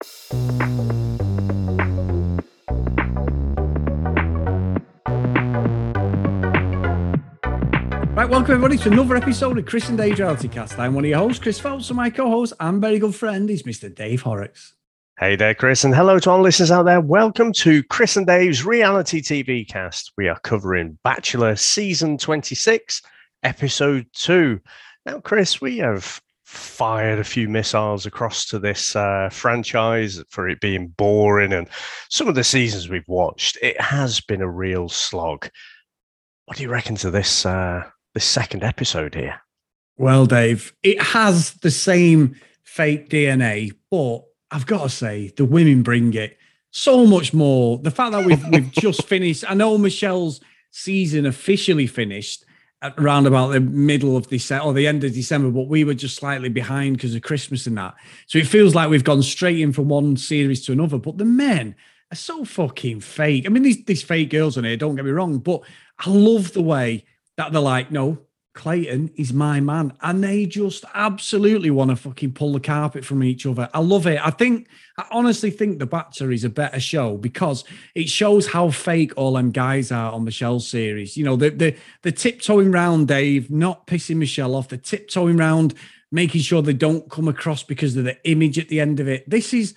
Right, welcome everybody to another episode of Chris and Dave Reality Cast. I'm one of your hosts, Chris Phelps, and my co-host and very good friend is Mr. Dave Horrocks. Hey there, Chris, and hello to all listeners out there. Welcome to Chris and Dave's Reality TV Cast. We are covering Bachelor Season 26, Episode 2. Now, Chris, we have fired a few missiles across to this uh, franchise for it being boring, and some of the seasons we've watched, it has been a real slog. What do you reckon to this uh, this second episode here? Well, Dave, it has the same fake DNA, but I've got to say, the women bring it so much more. The fact that we've we've just finished, I know Michelle's season officially finished around about the middle of December or the end of December, but we were just slightly behind because of Christmas and that. So it feels like we've gone straight in from one series to another. But the men are so fucking fake. I mean, these these fake girls on here, don't get me wrong, but I love the way that they're like, no, Clayton is my man. And they just absolutely want to fucking pull the carpet from each other. I love it. I think, I honestly think The Bachelor is a better show because it shows how fake all them guys are on Michelle's series. You know, the the the tiptoeing round Dave, not pissing Michelle off, the tiptoeing round, making sure they don't come across because of the image at the end of it. This is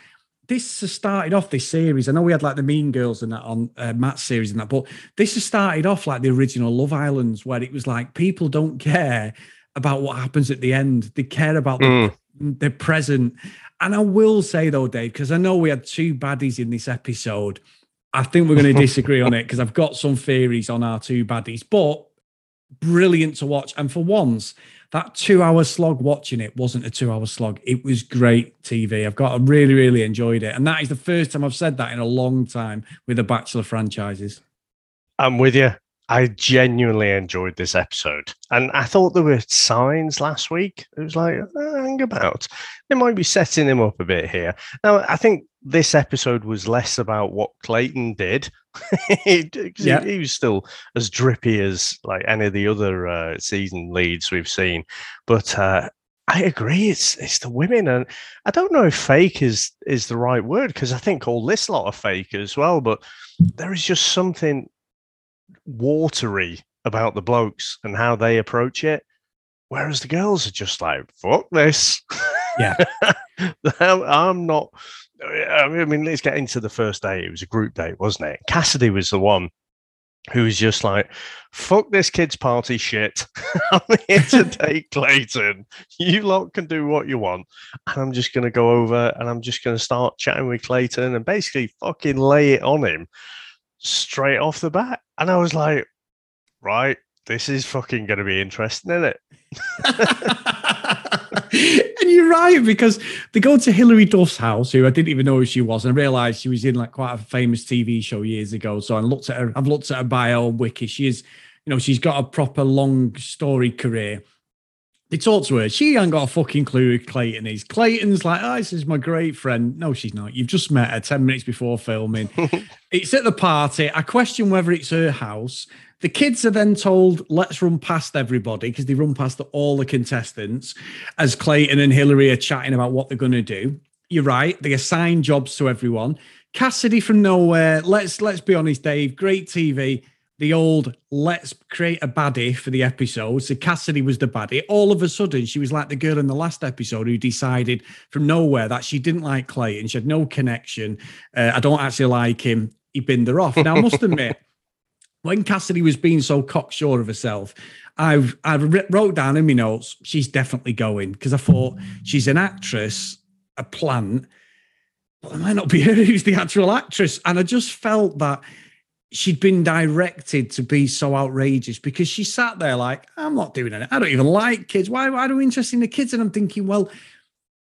this has started off this series. I know we had like the Mean Girls and that on uh, Matt's series and that, but this has started off like the original Love Islands, where it was like people don't care about what happens at the end; they care about mm. the, the present. And I will say though, Dave, because I know we had two baddies in this episode. I think we're going to disagree on it because I've got some theories on our two baddies, but brilliant to watch. And for once, that two hour slog watching it wasn't a two hour slog. It was great TV. I've got I really, really enjoyed it. And that is the first time I've said that in a long time with the Bachelor franchises. I'm with you. I genuinely enjoyed this episode. And I thought there were signs last week. It was like, oh, hang about. They might be setting him up a bit here. Now, I think this episode was less about what Clayton did. he, yeah. he, was still as drippy as like any of the other uh, season leads we've seen. But uh, I agree. It's it's the women, and I don't know if fake is is the right word because I think all this lot are fake as well. But there is just something watery about the blokes and how they approach it. Whereas the girls are just like, fuck this. Yeah. I'm not. I mean, let's get into the first day. It was a group date, wasn't it? Cassidy was the one who was just like, fuck this kid's party shit. I'm here to take Clayton. You lot can do what you want. And I'm just going to go over and I'm just going to start chatting with Clayton and basically fucking lay it on him straight off the bat. And I was like, right, this is fucking going to be interesting, isn't it? and you're right because they go to Hilary Duff's house, who I didn't even know who she was, and I realised she was in like quite a famous TV show years ago. So I looked at her. I've looked at her bio on Wiki. She is, you know, she's got a proper long story career. They talk to her. She ain't got a fucking clue who Clayton is. Clayton's like, oh, this is my great friend. No, she's not. You've just met her 10 minutes before filming. it's at the party. I question whether it's her house. The kids are then told, let's run past everybody because they run past all the contestants as Clayton and Hilary are chatting about what they're going to do. You're right. They assign jobs to everyone. Cassidy from nowhere. Let's let's be honest, Dave. Great TV the old let's create a baddie for the episode. So Cassidy was the baddie. All of a sudden, she was like the girl in the last episode who decided from nowhere that she didn't like Clayton. She had no connection. Uh, I don't actually like him. He binned her off. Now, I must admit, when Cassidy was being so cocksure of herself, I've I wrote down in my notes she's definitely going because I thought she's an actress, a plant, but it might not be her who's the actual actress. And I just felt that she'd been directed to be so outrageous because she sat there like, I'm not doing it. I don't even like kids. Why, why are we interested in the kids? And I'm thinking, well,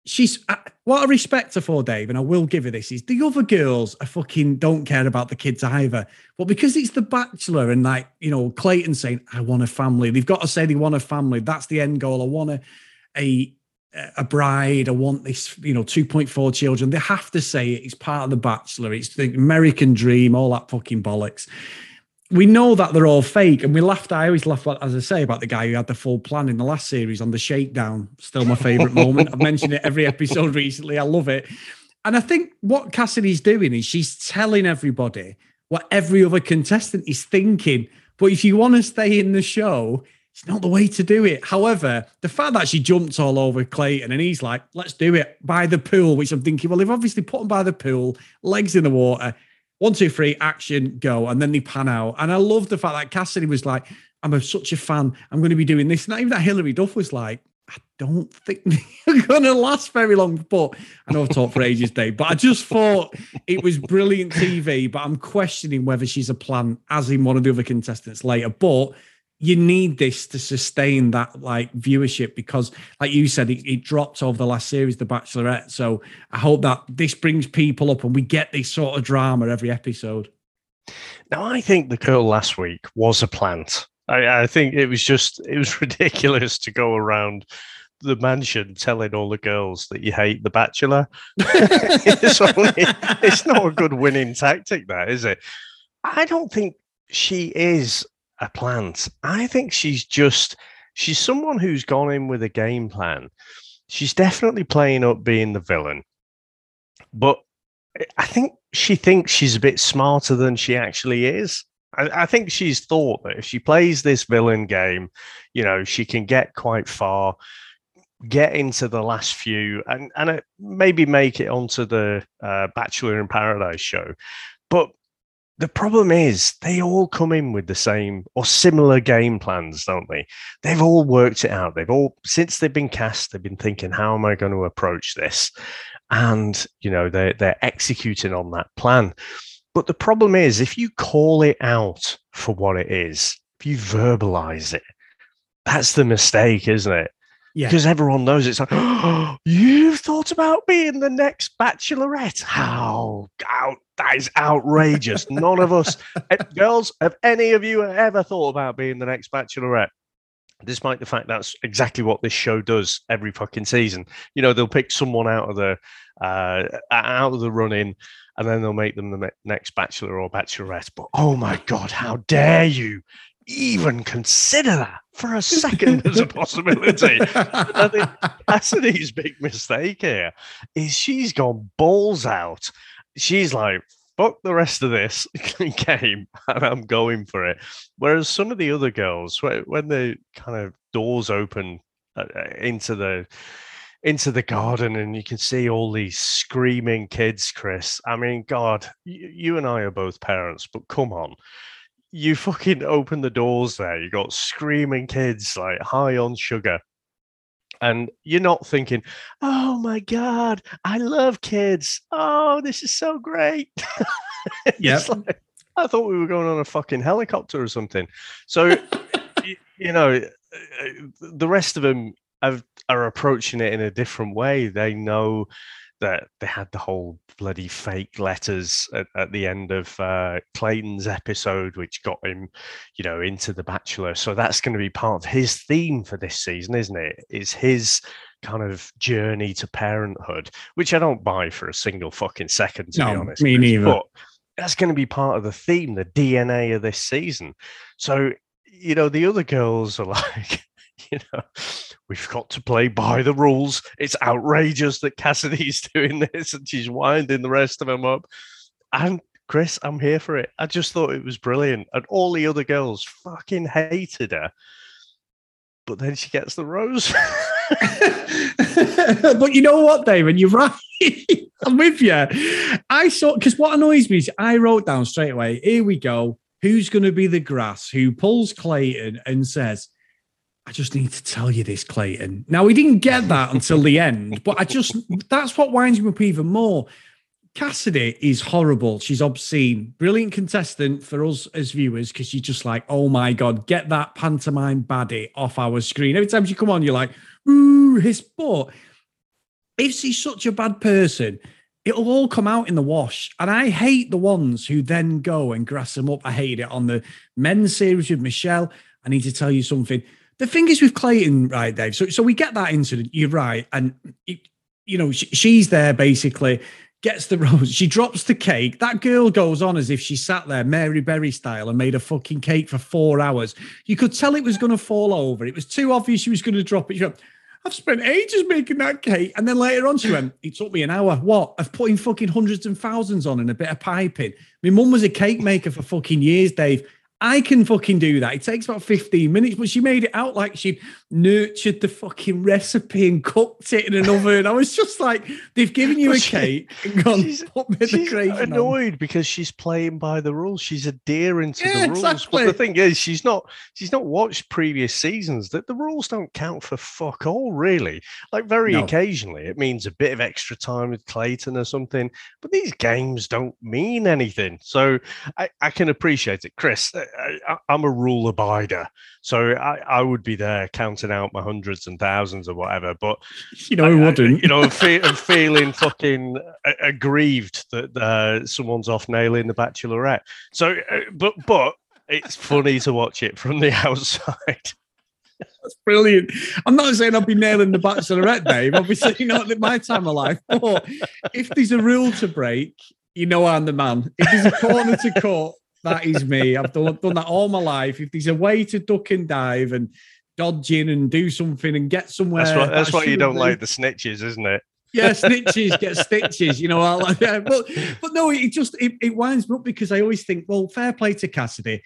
she's uh, what I respect her for, Dave, and I will give her this is the other girls are fucking don't care about the kids either. But because it's the bachelor and like, you know, Clayton saying, I want a family, they've got to say they want a family. That's the end goal. I want a a a bride, I want this, you know, 2.4 children. They have to say it. It's part of the Bachelor. It's the American dream, all that fucking bollocks. We know that they're all fake, and we laughed. I always laugh, as I say, about the guy who had the full plan in the last series on the shakedown. Still my favorite moment. I've mentioned it every episode recently. I love it. And I think what Cassidy's doing is she's telling everybody what every other contestant is thinking. But if you want to stay in the show, it's not the way to do it. However, the fact that she jumped all over Clayton and he's like, let's do it by the pool, which I'm thinking, well, they've obviously put him by the pool, legs in the water, one, two, three, action, go. And then they pan out. And I love the fact that Cassidy was like, I'm a, such a fan. I'm going to be doing this. Not even that Hilary Duff was like, I don't think they're going to last very long. But I know I've talked for ages, Dave, but I just thought it was brilliant TV. But I'm questioning whether she's a plan, as in one of the other contestants later. But you need this to sustain that like viewership because, like you said, it, it dropped over the last series, The Bachelorette. So I hope that this brings people up and we get this sort of drama every episode. Now, I think the girl last week was a plant. I, I think it was just it was ridiculous to go around the mansion telling all the girls that you hate the bachelor. it's, only, it's not a good winning tactic, that is it? I don't think she is a plant. I think she's just she's someone who's gone in with a game plan. She's definitely playing up being the villain, but I think she thinks she's a bit smarter than she actually is. I, think she's thought that if she plays this villain game, you know, she can get quite far, get into the last few, and and maybe make it onto the uh, Bachelor in Paradise show. But the problem is they all come in with the same or similar game plans, don't they? They've all worked it out. They've all since they've been cast, they've been thinking, how am I going to approach this? And you know, they're they're executing on that plan. But the problem is, if you call it out for what it is, if you verbalize it, that's the mistake, isn't it? Yeah. Because everyone knows it's like, oh, you've thought about being the next bachelorette. How out that is outrageous. None of us, eh, girls, have any of you ever thought about being the next bachelorette? Despite the fact that's exactly what this show does every fucking season. You know, they'll pick someone out of the uh, out of the running and then they'll make them the next bachelor or bachelorette. But oh my God, how dare you even consider that for a second as a possibility? I think Cassidy's big mistake here is she's gone balls out. She's like, fuck the rest of this game and I'm going for it. Whereas some of the other girls, when the kind of doors open uh, uh, into the into the garden and you can see all these screaming kids, Chris. I mean, God, you, you and I are both parents, but come on. You fucking open the doors there. You got screaming kids like high on sugar. And you're not thinking, oh my God, I love kids. Oh, this is so great. yeah. Like, I thought we were going on a fucking helicopter or something. So, you, you know, uh, the rest of them have, are approaching it in a different way. They know that they had the whole bloody fake letters at, at the end of uh, Clayton's episode, which got him, you know, into The Bachelor. So that's going to be part of his theme for this season, isn't it? Is his kind of journey to parenthood, which I don't buy for a single fucking second, to no, be honest. Me neither. But that's going to be part of the theme, the DNA of this season. So, you know, the other girls are like, you know, we've got to play by the rules. It's outrageous that Cassidy's doing this and she's winding the rest of them up. And Chris, I'm here for it. I just thought it was brilliant. And all the other girls fucking hated her. But then she gets the rose. but you know what, David? You're right. I'm with you. I saw because what annoys me is I wrote down straight away, here we go. Who's going to be the grass who pulls Clayton and says, I just need to tell you this, Clayton. Now, we didn't get that until the end, but I just, that's what winds me up even more. Cassidy is horrible. She's obscene. Brilliant contestant for us as viewers because she's just like, oh my God, get that pantomime baddie off our screen. Every time she come on, you're like, ooh, his butt. If she's such a bad person, it'll all come out in the wash. And I hate the ones who then go and grass them up. I hate it on the men's series with Michelle. I need to tell you something the thing is with Clayton, right, Dave? So, so we get that incident. You're right, and it, you know she, she's there basically. Gets the rose. She drops the cake. That girl goes on as if she sat there, Mary Berry style, and made a fucking cake for four hours. You could tell it was going to fall over. It was too obvious she was going to drop it. I've spent ages making that cake. And then later on, she went, It took me an hour. What? Of putting fucking hundreds and thousands on and a bit of piping. My mum was a cake maker for fucking years, Dave. I can fucking do that. It takes about 15 minutes, but she made it out like she'd nurtured the fucking recipe and cooked it in an oven. I was just like, they've given you a cake and gone, she's, put me she's the annoyed on. because she's playing by the rules. She's adhering to Yeah, the rules. exactly. But the thing is, she's not she's not watched previous seasons. That the rules don't count for fuck all, really. Like very No. occasionally, it means a bit of extra time with Clayton or something. But these games don't mean anything. So I, I can appreciate it, Chris. Uh, I, I, I'm a rule abider, so I, I would be there counting out my hundreds and thousands or whatever. But You know, I- I- wouldn't. you know, I'm, fe- I'm feeling fucking aggrieved that uh, someone's off nailing the Bachelorette. So, uh, but but it's funny to watch it from the outside. That's brilliant. I'm not saying I'll be nailing the Bachelorette, Dave. Obviously, you know, at my time of life. But if there's a rule to break, you know I'm the man. If there's a corner to cut, that is me. I've done, done that all my life. If there's a way to duck and dive and dodge in and do something and get somewhere, That's what that's why you don't do- like the snitches, isn't it? yeah, snitches get stitches, you know. I like that. But but no, it just it, it winds me up because I always think, well, fair play to Cassidy.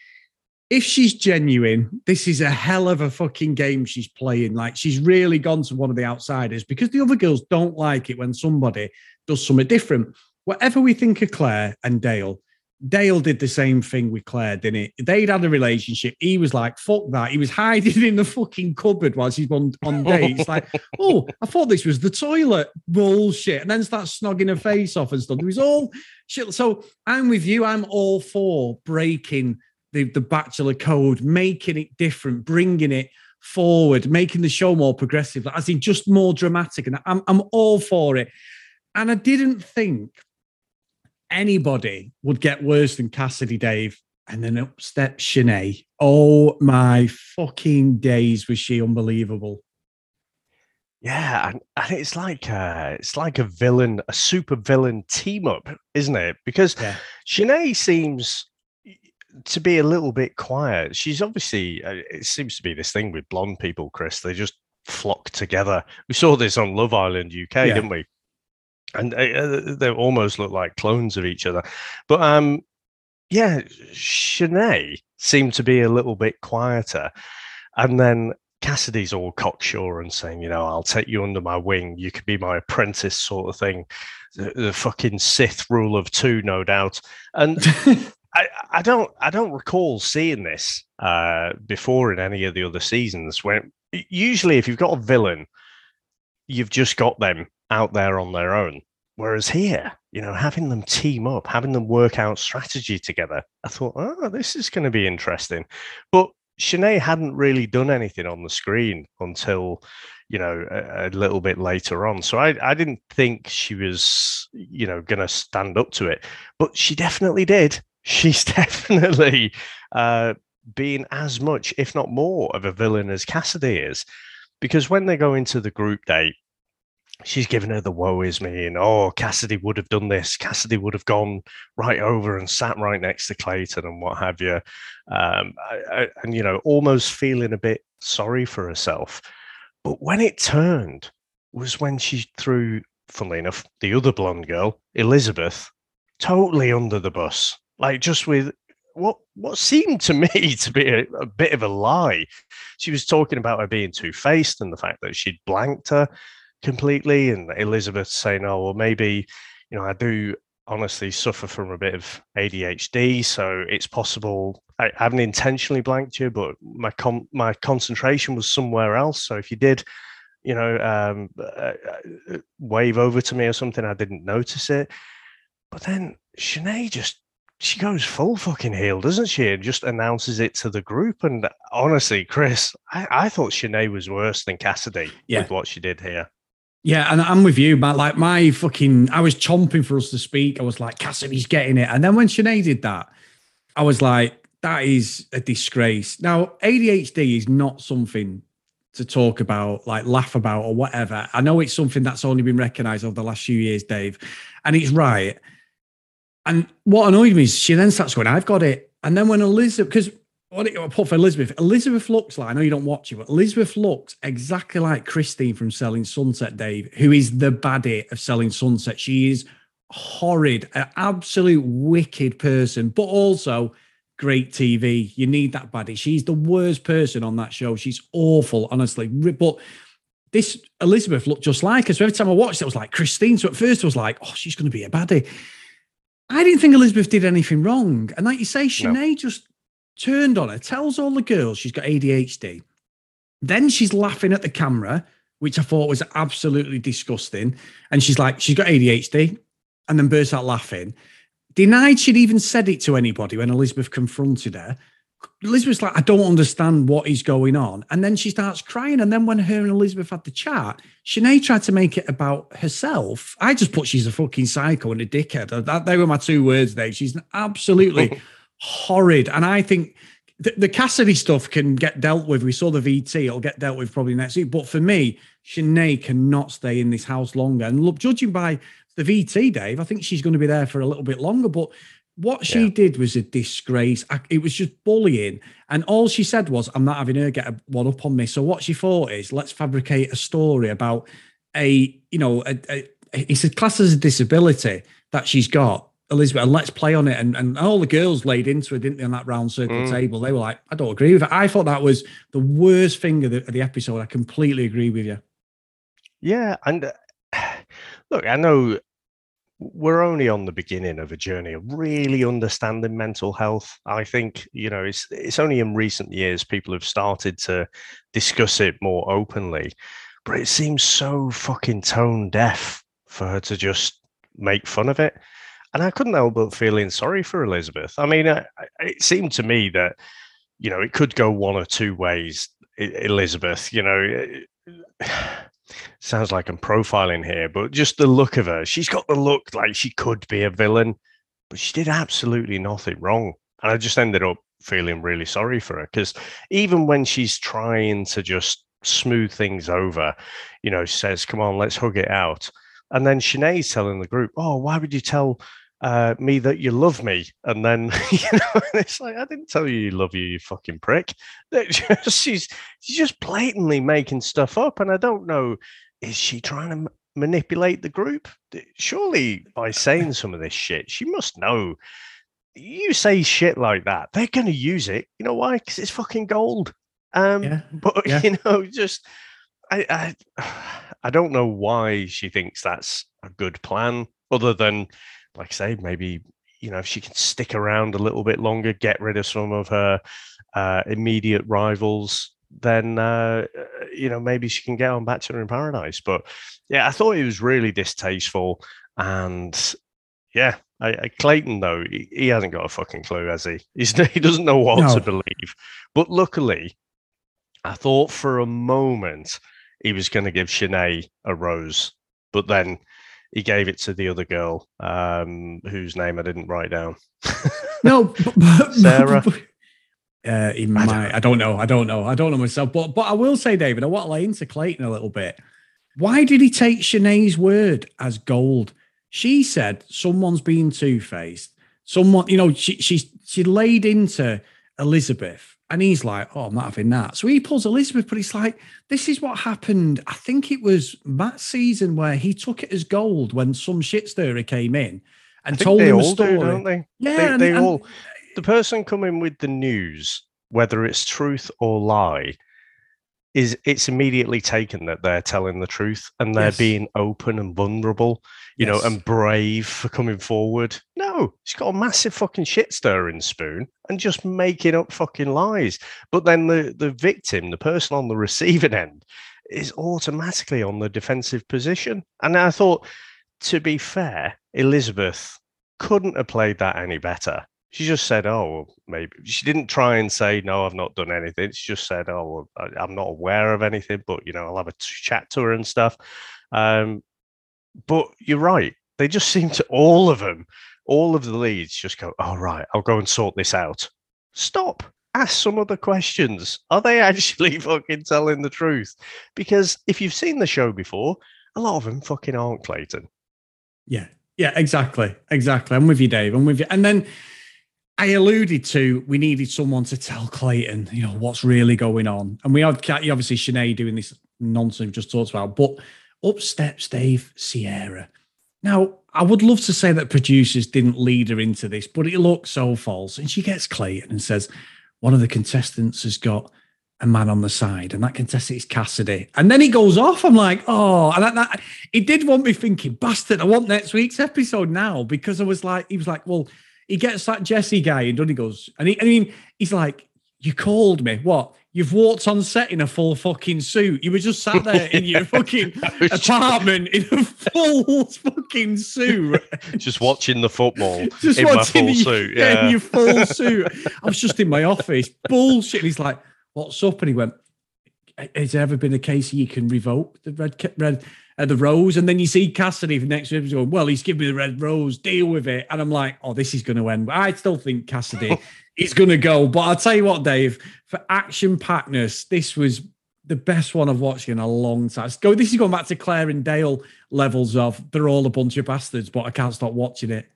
If she's genuine, this is a hell of a fucking game she's playing. Like she's really gone to one of the outsiders because the other girls don't like it when somebody does something different. Whatever we think of Claire and Dale, Dale did the same thing with Claire, didn't it? They'd had a relationship. He was like, fuck that. He was hiding in the fucking cupboard while she's on, on dates. like, oh, I thought this was the toilet. Bullshit. And then start snogging her face off and stuff. It was all shit. So I'm with you. I'm all for breaking the, the Bachelor code, making it different, bringing it forward, making the show more progressive, as in just more dramatic. And I'm, I'm all for it. And I didn't think anybody would get worse than Cassidy Dave. And then up steps Shanae. Oh my fucking days, was she unbelievable? Yeah, and, and it's like uh, it's like a villain, a super villain team up, isn't it? Because Yeah. Shanae seems to be a little bit quiet. She's obviously uh, it seems to be this thing with blonde people, Chris. They just flock together. We saw this on Love Island UK, Yeah. didn't we? And uh, uh, they almost look like clones of each other. But um, yeah, Shanae seemed to be a little bit quieter, and then Cassidy's all cocksure and saying, you know, I'll take you under my wing. You could be my apprentice, sort of thing. The, the fucking Sith rule of two, no doubt. And I, I don't, I don't recall seeing this uh, before in any of the other seasons. When usually, if you've got a villain, you've just got them out there on their own. Whereas here, you know, having them team up, having them work out strategy together, I thought, oh, this is going to be interesting. But Shanae hadn't really done anything on the screen until, you know, a, a little bit later on. So I, I didn't think she was, you know, going to stand up to it. But she definitely did. She's definitely uh, being as much, if not more, of a villain as Cassidy is. Because when they go into the group date, she's giving her the woe is me and oh cassidy would have done this. Cassidy would have gone right over and sat right next to clayton and what have you. Um, I, I, and you know almost feeling a bit sorry for herself. But when it turned was when she threw funnily enough the other blonde girl elizabeth totally under the bus. Like just with what what seemed to me to be a, a bit of a lie. She was talking about her being two-faced and the fact that she'd blanked her completely and elizabeth saying oh well maybe you know i do honestly suffer from a bit of adhd so it's possible i haven't intentionally blanked you but my com- my concentration was somewhere else so if you did you know um uh, uh, wave over to me or something i didn't notice it but then Shanae just she goes full fucking heel, doesn't she? And just announces it to the group. And honestly, Chris, I, I thought Shanae was worse than Cassidy Yeah. with what she did here. Yeah, and I'm with you, but like my fucking, I was chomping for us to speak. I was like, Cassidy's getting it. And then when Shanae did that, I was like, that is a disgrace. Now, ADHD is not something to talk about, like laugh about or whatever. I know it's something that's only been recognized over the last few years, Dave, and it's right. And what annoyed me is she then starts going, I've got it. And then when Elizabeth, because what did I put for Elizabeth? Elizabeth looks like I know you don't watch it, but Elizabeth looks exactly like Christine from Selling Sunset, Dave, who is the baddie of Selling Sunset. She is horrid, an absolute wicked person, but also great TV. You need that baddie. She's the worst person on that show. She's awful, honestly. But this Elizabeth looked just like her. So every time I watched it, I was like Christine. So at first I was like, oh, she's going to be a baddie. I didn't think Elizabeth did anything wrong. And like you say, Shanae no. just turned on her, tells all the girls she's got ADHD. Then she's laughing at the camera, which I thought was absolutely disgusting. And she's like, she's got ADHD, and then bursts out laughing. Denied she'd even said it to anybody when Elizabeth confronted her. Elizabeth's like, I don't understand what is going on. And then she starts crying. And then when her and Elizabeth had the chat, Shanae tried to make it about herself. I just put she's a fucking psycho and a dickhead. That, they were my two words, there. She's absolutely horrid. And I think the, the, Cassidy stuff can get dealt with. We saw the VT, it'll get dealt with probably next week. But for me, Shanae cannot stay in this house longer. And look, judging by the VT, Dave, I think she's going to be there for a little bit longer. But what she yeah. did was a disgrace. It was just bullying. And all she said was, I'm not having her get a one up on me. So what she thought is, let's fabricate a story about a, you know, a, a, it's a class as a disability that she's got Elizabeth, and let's play on it. And, and all the girls laid into it, didn't they, on that round circle mm. table? They were like, I don't agree with it. I thought that was the worst thing of the, of the episode. I completely agree with you. Yeah. And uh, look, I know we're only on the beginning of a journey of really understanding mental health. I think, you know, it's it's only in recent years people have started to discuss it more openly. But it seems so fucking tone deaf for her to just make fun of it and I couldn't help but feeling sorry for Elizabeth. I mean, I, it seemed to me that you know it could go one or two ways. Elizabeth, you know, sounds like I'm profiling here, but just the look of her, she's got the look like she could be a villain, but she did absolutely nothing wrong. And I just ended up feeling really sorry for her because even when she's trying to just smooth things over, you know, says, "Come on, let's hug it out." And then Shanae's telling the group, "Oh, why would you tell uh, me that you love me?" And then you know, it's like, "I didn't tell you you love you, you fucking prick." Just, she's she's just blatantly making stuff up, and I don't know, is she trying to manipulate the group? Surely by saying some of this shit, she must know. You say shit like that, they're going to use it. You know why? Because it's fucking gold. Um, yeah. But yeah. you know, just I, I I don't know why she thinks that's a good plan, other than, like I say, maybe you know if she can stick around a little bit longer, get rid of some of her uh, immediate rivals, then uh, you know maybe she can get on Bachelor in Paradise. But yeah, I thought it was really distasteful, and yeah, I, I, Clayton though he, he, hasn't got a fucking clue, has he? He's, he doesn't know what no. to believe. But luckily, I thought for a moment he was going to give Shanae a rose, but then he gave it to the other girl, um, whose name I didn't write down. no, but, Sarah. uh, he might. I don't, I don't know. I don't know. I don't know myself. But but I will say, David, I want to lay into Clayton a little bit. Why did he take Shanae's word as gold? She said someone's been two faced. Someone, you know, she she she laid into Elizabeth and he's like, oh, I'm not having that. So he pulls Elizabeth, but it's like, this is what happened. I think it was that season where he took it as gold when some shit stirrer came in and told him a story. Do, don't they? Yeah, they, and, they and, all. The person coming with the news, whether it's truth or lie, is it's immediately taken that they're telling the truth and they're yes. being open and vulnerable, you yes. know, and brave for coming forward. No, she's got a massive fucking shit stirring spoon and just making up fucking lies. But then the the victim, the person on the receiving end, is automatically on the defensive position. And I thought, to be fair, Elizabeth couldn't have played that any better she just said, "Oh, well, maybe." She didn't try and say, "No, I've not done anything." She just said, "Oh, I'm not aware of anything, but you know, I'll have a chat to her and stuff." Um, but you're right; they just seem to all of them, all of the leads, just go, "All oh, right, I'll go and sort this out." Stop. Ask some other questions. Are they actually fucking telling the truth? Because if you've seen the show before, a lot of them fucking aren't, Clayton. Yeah, yeah, exactly, exactly. I'm with you, Dave. I'm with you. And then I alluded to we needed someone to tell Clayton, you know, what's really going on. And we had obviously Shanae doing this nonsense we just talked about, but up steps Dave Sierra. Now, I would love to say that producers didn't lead her into this, but it looks so false. And she gets Clayton and says, one of the contestants has got a man on the side, and that contestant is Cassidy. And then he goes off. I'm like, oh, and that, that it did want me thinking, bastard, I want next week's episode now because I was like, he was like, well, he gets that Jesse guy, and then he goes, and he, I mean, he's like, you called me. What? You've walked on set in a full fucking suit. You were just sat there in your fucking apartment in a full fucking suit. Just watching the football just in my full the, suit. Yeah. in your full suit. I was just in my office. Bullshit. And he's like, what's up? And he went, has there ever been a case you can revoke the red red uh, the rose? And then you see Cassidy for next week going, well, he's giving me the red rose, deal with it. And I'm like, oh, this is going to end. But I still think Cassidy is going to go. But I'll tell you what, Dave, for action packness, this was the best one I've watched in a long time. Go, this is going back to Claire and Dale levels of they're all a bunch of bastards, but I can't stop watching it.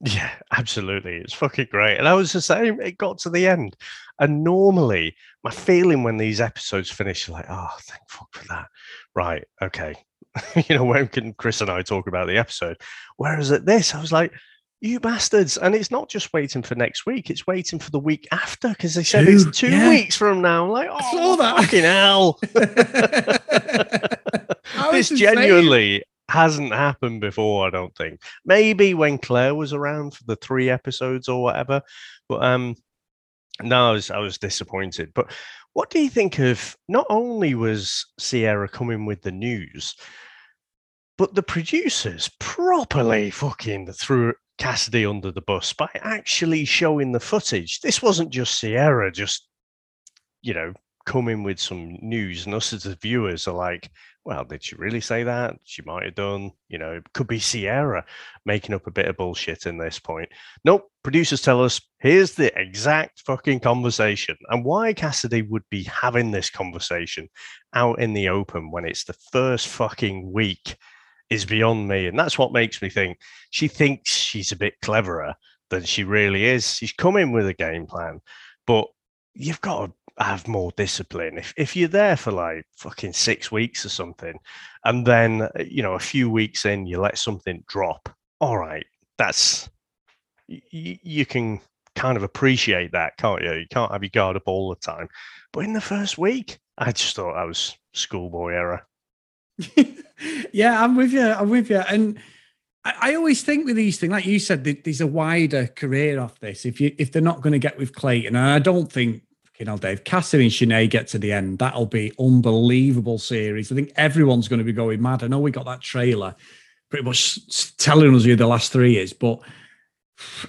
Yeah, absolutely. It's fucking great. And I was the same. It got to the end. And normally, my feeling when these episodes finish, like, oh, thank fuck for that. Right. Okay. you know, when can Chris and I talk about the episode? Whereas at this, I was like, you bastards. And it's not just waiting for next week, it's waiting for the week after because they said two, it's two yeah. weeks from now. I'm like, oh, I saw that. fucking hell. this genuinely hasn't happened before, I don't think. Maybe when Claire was around for the three episodes or whatever. But um no, I was I was disappointed. But what do you think of not only was Sierra coming with the news, but the producers properly fucking threw Cassidy under the bus by actually showing the footage. This wasn't just Sierra just, you know, coming with some news, and us as the viewers are like, well, did she really say that? She might have done. You know, it could be Sierra making up a bit of bullshit in this point. Nope. Producers tell us here's the exact fucking conversation and why Cassidy would be having this conversation out in the open when it's the first fucking week is beyond me. And that's what makes me think she thinks she's a bit cleverer than she really is. She's coming with a game plan, but you've got to have more discipline. If if you're there for like fucking six weeks or something, and then you know a few weeks in you let something drop, all right, that's y- you can kind of appreciate that, can't you? You can't have your guard up all the time. But in the first week, I just thought that was schoolboy error. yeah, I'm with you. I'm with you. And I, I, always think with these things, like you said, there's a wider career off this. If you if they're not going to get with Clayton, and I don't think you know, Dave, Cassidy and Shanae get to the end. That'll be unbelievable series. I think everyone's going to be going mad. I know we got that trailer pretty much telling us who the last three is, but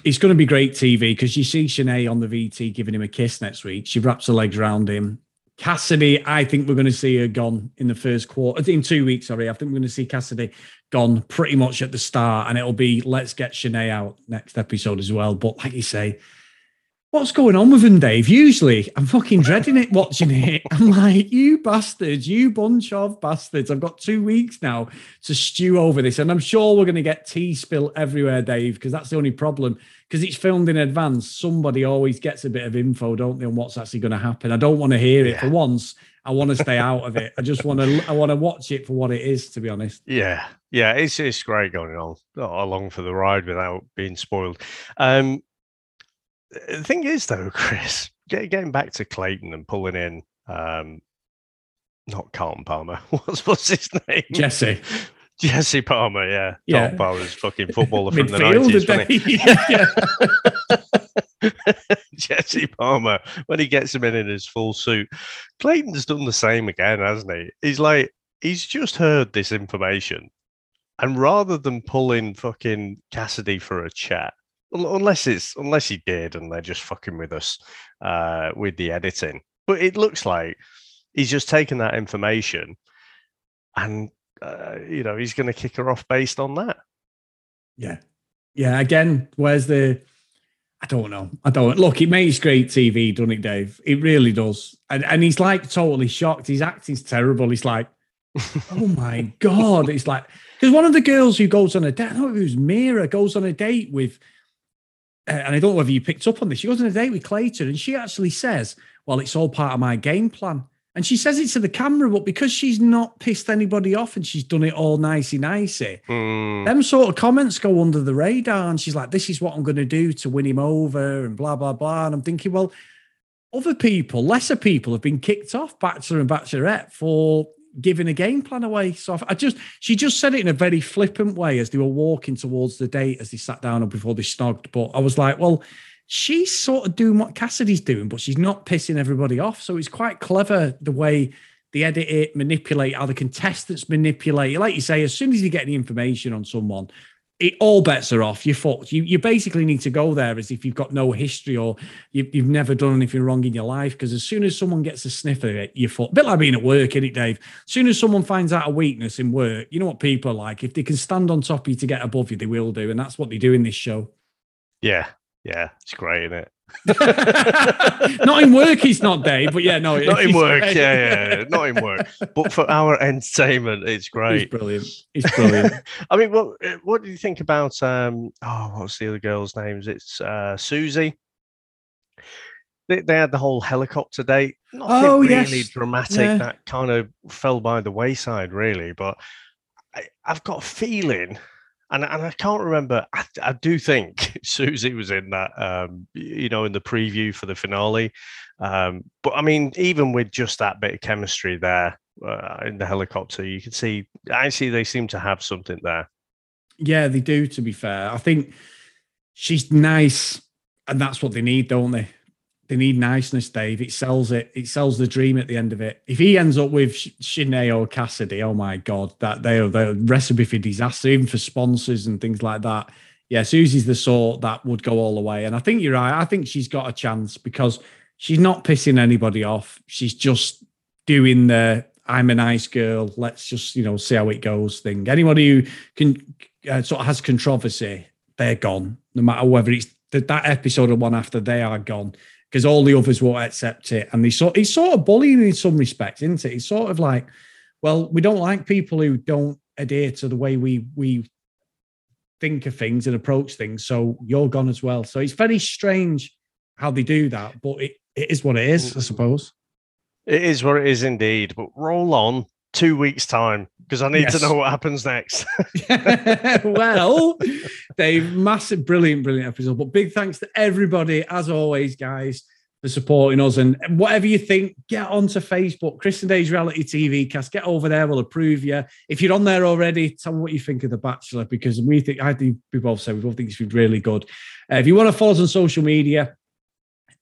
it's going to be great TV because you see Shanae on the VT giving him a kiss next week. She wraps her legs around him. Cassidy, I think we're going to see her gone in the first quarter, in two weeks. Sorry, I think we're going to see Cassidy gone pretty much at the start, and it'll be let's get Shanae out next episode as well. But like you say, what's going on with him, Dave? Usually I'm fucking dreading it watching it. I'm like, you bastards, you bunch of bastards. I've got two weeks now to stew over this. And I'm sure we're going to get tea spill everywhere, Dave, because that's the only problem. Because it's filmed in advance, somebody always gets a bit of info, don't they, on what's actually going to happen. I don't want to hear it yeah. for once. I want to stay out of it. I just want to I want to watch it for what it is, to be honest. Yeah. Yeah, it's it's great going on along for the ride without being spoiled. Um the thing is, though, Chris, getting back to Clayton and pulling in, um, not Carlton Palmer. What's what's his name? Jesse. Jesse Palmer, yeah. yeah. Carlton Palmer's fucking footballer from the nineties. Jesse Palmer, when he gets him in in his full suit, Clayton's done the same again, hasn't he? He's like, he's just heard this information, and rather than pulling fucking Cassidy for a chat, unless it's unless he did and they're just fucking with us uh, with the editing. But it looks like he's just taken that information and uh, you know he's going to kick her off based on that. Yeah, yeah. Again, where's the? I don't know. I don't look. It makes great TV, doesn't it, Dave? It really does. And and he's like totally shocked. His acting's terrible. He's like, oh my god! It's like because one of the girls who goes on a date, I don't know if it was Mira, goes on a date with and I don't know whether you picked up on this. She goes on a date with Clayton, and she actually says, "Well, it's all part of my game plan." And she says it to the camera, but because she's not pissed anybody off and she's done it all nicey nicey, Mm, them sort of comments go under the radar. And she's like, This is what I'm going to do to win him over, and blah, blah, blah. And I'm thinking, well, other people, lesser people, have been kicked off, Bachelor and Bachelorette, for giving a game plan away. So I just, she just said it in a very flippant way as they were walking towards the date as they sat down or before they snogged. But I was like, well, she's sort of doing what Cassidy's doing, but she's not pissing everybody off. So it's quite clever the way they edit it, manipulate how the contestants manipulate. Like you say, as soon as you get any information on someone, it all bets are off. You're fucked. You, you basically need to go there as if you've got no history or you, you've never done anything wrong in your life. Because as soon as someone gets a sniff of it, you're fucked. A bit like being at work, isn't it, Dave? As soon as someone finds out a weakness in work, you know what people are like. If they can stand on top of you to get above you, they will do. And that's what they do in this show. yeah, yeah, it's great, isn't it? not in work, he's not Dave, but yeah, no, Not in work, yeah, yeah, yeah, not in work. But for our entertainment, it's great. He's brilliant. He's brilliant. I mean, what uh, what do you think about um? Oh, what's the other girl's names? It's uh, Susie. They, they had the whole helicopter date. Nothing Oh, really yes. dramatic. Yeah. That kind of fell by the wayside, really. But I, I've got a feeling, and and I can't remember. I, I do think Susie was in that. Um, you know, in the preview for the finale. Um, but I mean, even with just that bit of chemistry there uh, in the helicopter, you can see actually they seem to have something there. Yeah, they do, to be fair. I think she's nice, and that's what they need, don't they? They need niceness, Dave. It sells it. It sells the dream at the end of it. If he ends up with Sh- Shanae or Cassidy, oh my God, that they are the recipe for disaster, even for sponsors and things like that. Yeah, Susie's the sort that would go all the way. And I think you're right. I think she's got a chance because she's not pissing anybody off. She's just doing the I'm a nice girl. Let's just, you know, see how it goes thing. Anybody who can uh, sort of has controversy, they're gone. No matter whether it's that episode or one after, they are gone because all the others won't accept it. And they sort it's sort of bullying in some respects, isn't it? It's sort of like, well, we don't like people who don't adhere to the way we we think of things and approach things. So you're gone as well. So it's very strange how they do that, but it, it is what it is, I suppose. It is what it is indeed. But roll on two weeks' time because I need Yes. to know what happens next. well, Dave, massive, brilliant, brilliant episode. But big thanks to everybody, as always, guys, for supporting us. And whatever you think, get onto Facebook, Chris and Dave's Reality TV cast. Get over there, we'll approve you. If you're on there already, tell me what you think of The Bachelor, because we think, I think we both say we both think it's been really good. Uh, if you want to follow us on social media,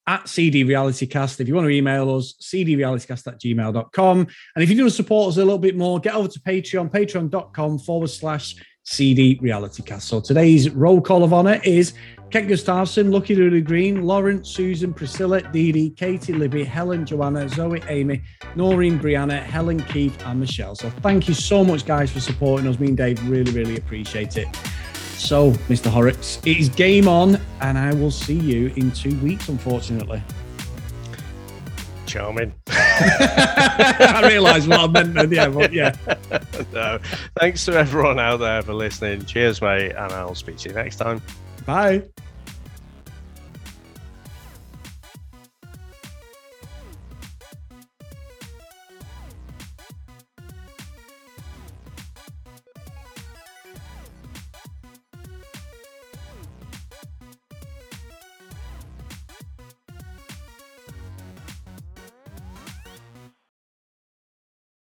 at CD Reality Cast. If you want to email us, cdrealitycast at gmail.com. And if you want to support us a little bit more, get over to Patreon, patreon.com forward slash CD Reality Cast. So today's roll call of honor is Kent Gustafson, Lucky Lulu Green, Lawrence, Susan, Priscilla, Dee Dee, Katie, Libby, Helen, Joanna, Zoe, Amy, Noreen, Brianna, Helen, Keith, and Michelle. So thank you so much, guys, for supporting us. Me and Dave really, really appreciate it. So, Mr. Horrocks, it is game on, and I will see you in two weeks, unfortunately. Charming. I realise what I meant, then, yeah, but yeah. no. Thanks to everyone out there for listening. Cheers, mate. And I'll speak to you next time. Bye.